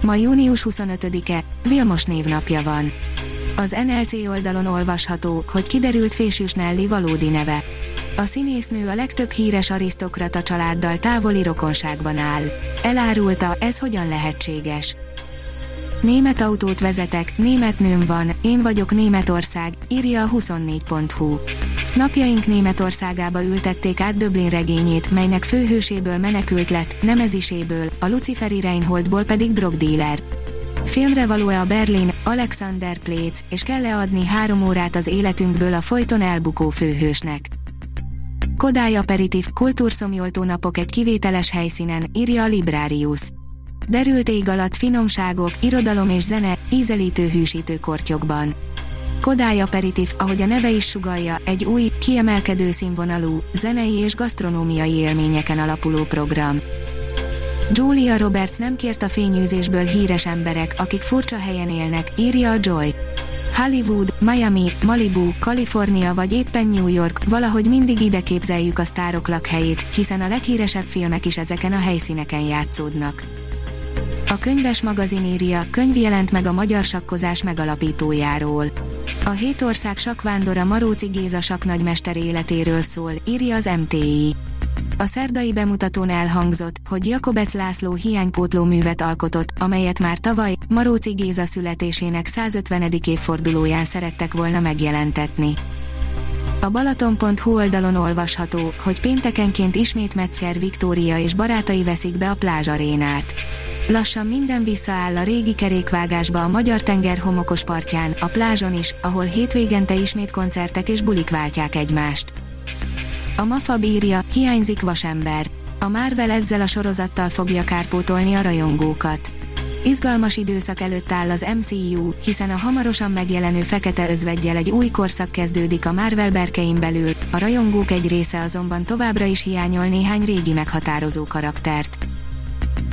Ma június 25-e, Vilmos névnapja van. Az NLC oldalon olvasható, hogy kiderült Fésűs Nelly valódi neve. A színésznő a legtöbb híres arisztokrata családdal távoli rokonságban áll. Elárulta, ez hogyan lehetséges. Német autót vezetek, német nőm van, én vagyok Németország, írja a 24.hu. Napjaink Németországába ültették át Döblin regényét, melynek főhőséből menekült lett, nemeziséből, a Luciferi Reinholdból pedig drogdíler. Filmre való-e a Berlin, Alexander Pléc, és kell-e adni három órát az életünkből a folyton elbukó főhősnek? Kodály Aperitif, kultúrszomjoltó napok egy kivételes helyszínen, írja a Librarius. Derült ég alatt finomságok, irodalom és zene, ízelítő hűsítő kortyokban. Kodály Aperitif, ahogy a neve is sugalja, egy új, kiemelkedő színvonalú, zenei és gasztronómiai élményeken alapuló program. Julia Roberts nem kért a fényűzésből híres emberek, akik furcsa helyen élnek, írja a Joy. Hollywood, Miami, Malibu, Kalifornia vagy éppen New York, valahogy mindig ide képzeljük a sztárok lakhelyét, hiszen a leghíresebb filmek is ezeken a helyszíneken játszódnak. A könyves magazin írja, könyv jelent meg a magyar sakkozás megalapítójáról. A hét ország sakvándora Maróci Géza saknagymester életéről szól, írja az MTI. A szerdai bemutatón elhangzott, hogy Jakobec László hiánypótló művet alkotott, amelyet már tavaly, Maróci Géza születésének 150. évfordulóján szerettek volna megjelentetni. A Balaton.hu oldalon olvasható, hogy péntekenként ismét Metzger Viktória és barátai veszik be a plázsarénát. Lassan minden visszaáll a régi kerékvágásba a magyar tenger homokos partján, a plázson is, ahol hétvégente ismét koncertek és bulik váltják egymást. A Mafa bírja, hiányzik vasember. A Marvel ezzel a sorozattal fogja kárpótolni a rajongókat. Izgalmas időszak előtt áll az MCU, hiszen a hamarosan megjelenő fekete özvegyel egy új korszak kezdődik a Marvel berkein belül, a rajongók egy része azonban továbbra is hiányol néhány régi meghatározó karaktert.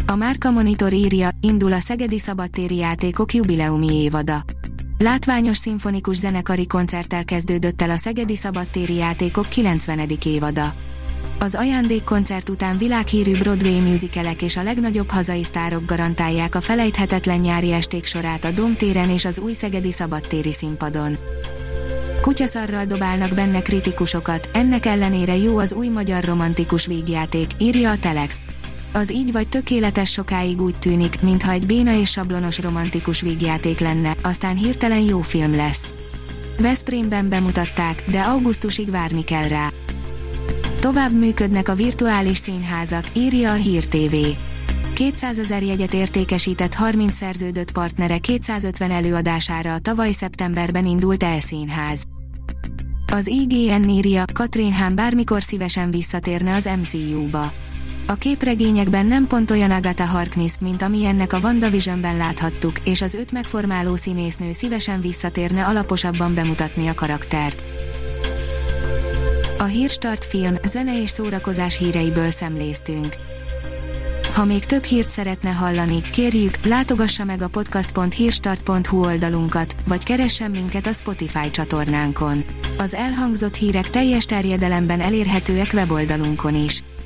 A Márka Monitor írja, indul a Szegedi Szabadtéri Játékok jubileumi évada. Látványos szimfonikus zenekari koncerttel kezdődött el a Szegedi Szabadtéri Játékok 90. évada. Az ajándékkoncert után világhírű Broadway musicalek és a legnagyobb hazai sztárok garantálják a felejthetetlen nyári esték sorát a Domtéren és az új Szegedi Szabadtéri színpadon. Kutyaszarral dobálnak benne kritikusokat, ennek ellenére jó az új magyar romantikus vígjáték, írja a Telex az így vagy tökéletes sokáig úgy tűnik, mintha egy béna és sablonos romantikus vígjáték lenne, aztán hirtelen jó film lesz. Veszprémben bemutatták, de augusztusig várni kell rá. Tovább működnek a virtuális színházak, írja a Hír TV. 200 ezer jegyet értékesített 30 szerződött partnere 250 előadására a tavaly szeptemberben indult el színház. Az IGN írja, Katrin Hahn bármikor szívesen visszatérne az MCU-ba. A képregényekben nem pont olyan Agatha Harkness, mint ami ennek a WandaVisionben láthattuk, és az öt megformáló színésznő szívesen visszatérne alaposabban bemutatni a karaktert. A Hírstart film, zene és szórakozás híreiből szemléztünk. Ha még több hírt szeretne hallani, kérjük, látogassa meg a podcast.hírstart.hu oldalunkat, vagy keressen minket a Spotify csatornánkon. Az elhangzott hírek teljes terjedelemben elérhetőek weboldalunkon is.